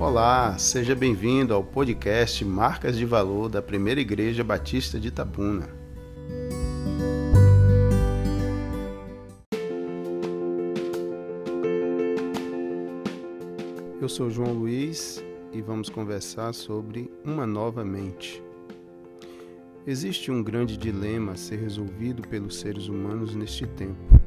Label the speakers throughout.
Speaker 1: Olá, seja bem-vindo ao podcast Marcas de Valor da Primeira Igreja Batista de Itabuna. Eu sou João Luiz e vamos conversar sobre uma nova mente. Existe um grande dilema a ser resolvido pelos seres humanos neste tempo.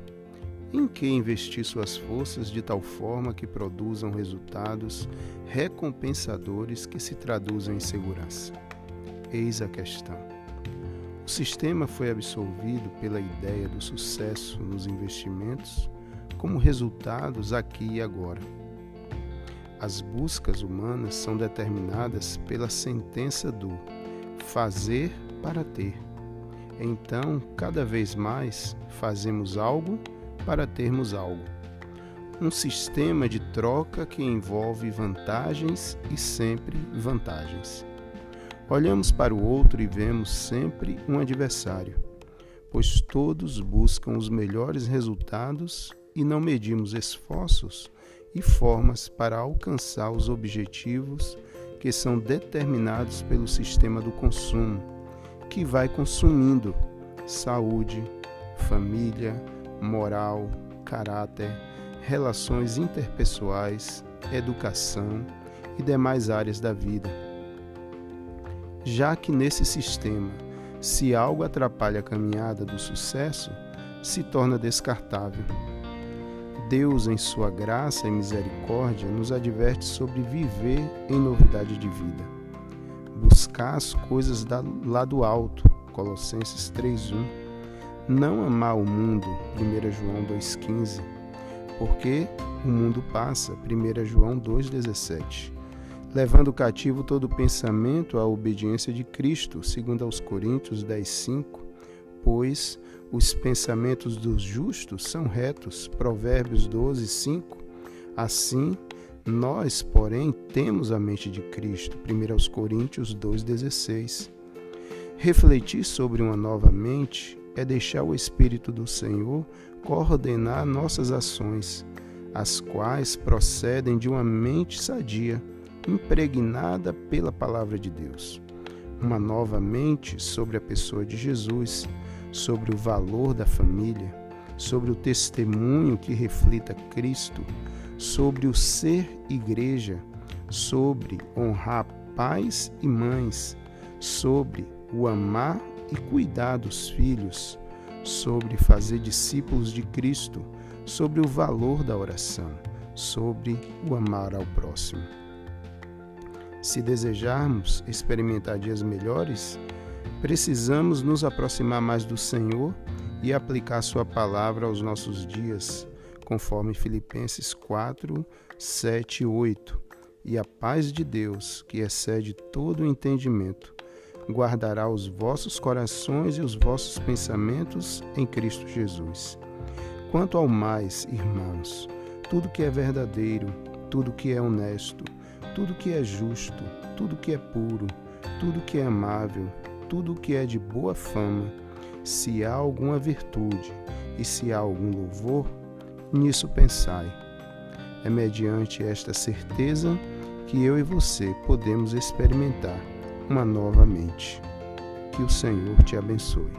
Speaker 1: Em que investir suas forças de tal forma que produzam resultados recompensadores que se traduzam em segurança? Eis a questão. O sistema foi absolvido pela ideia do sucesso nos investimentos como resultados aqui e agora. As buscas humanas são determinadas pela sentença do fazer para ter. Então, cada vez mais, fazemos algo para termos algo. Um sistema de troca que envolve vantagens e sempre vantagens. Olhamos para o outro e vemos sempre um adversário, pois todos buscam os melhores resultados e não medimos esforços e formas para alcançar os objetivos que são determinados pelo sistema do consumo, que vai consumindo saúde, família, moral, caráter, relações interpessoais, educação e demais áreas da vida. Já que nesse sistema, se algo atrapalha a caminhada do sucesso, se torna descartável. Deus, em sua graça e misericórdia, nos adverte sobre viver em novidade de vida. Buscar as coisas lá do alto, Colossenses 3:1 não amar o mundo, 1 João 2,15, porque o mundo passa, 1 João 2,17, levando cativo todo pensamento à obediência de Cristo, 2 aos Coríntios 10,5, pois os pensamentos dos justos são retos, Provérbios 12,5, assim nós, porém, temos a mente de Cristo, 1 Coríntios 2,16. Refletir sobre uma nova mente é deixar o Espírito do Senhor coordenar nossas ações, as quais procedem de uma mente sadia, impregnada pela palavra de Deus. Uma nova mente sobre a pessoa de Jesus, sobre o valor da família, sobre o testemunho que reflita Cristo, sobre o ser igreja, sobre honrar pais e mães, sobre o amar e cuidar dos filhos, sobre fazer discípulos de Cristo, sobre o valor da oração, sobre o amar ao próximo. Se desejarmos experimentar dias melhores, precisamos nos aproximar mais do Senhor e aplicar Sua palavra aos nossos dias, conforme Filipenses 4, 7 e 8. E a paz de Deus, que excede todo o entendimento, guardará os vossos corações e os vossos pensamentos em Cristo Jesus. Quanto ao mais, irmãos, tudo que é verdadeiro, tudo que é honesto, tudo que é justo, tudo que é puro, tudo que é amável, tudo que é de boa fama, se há alguma virtude e se há algum louvor, nisso pensai. É mediante esta certeza que eu e você podemos experimentar uma nova mente. Que o Senhor te abençoe.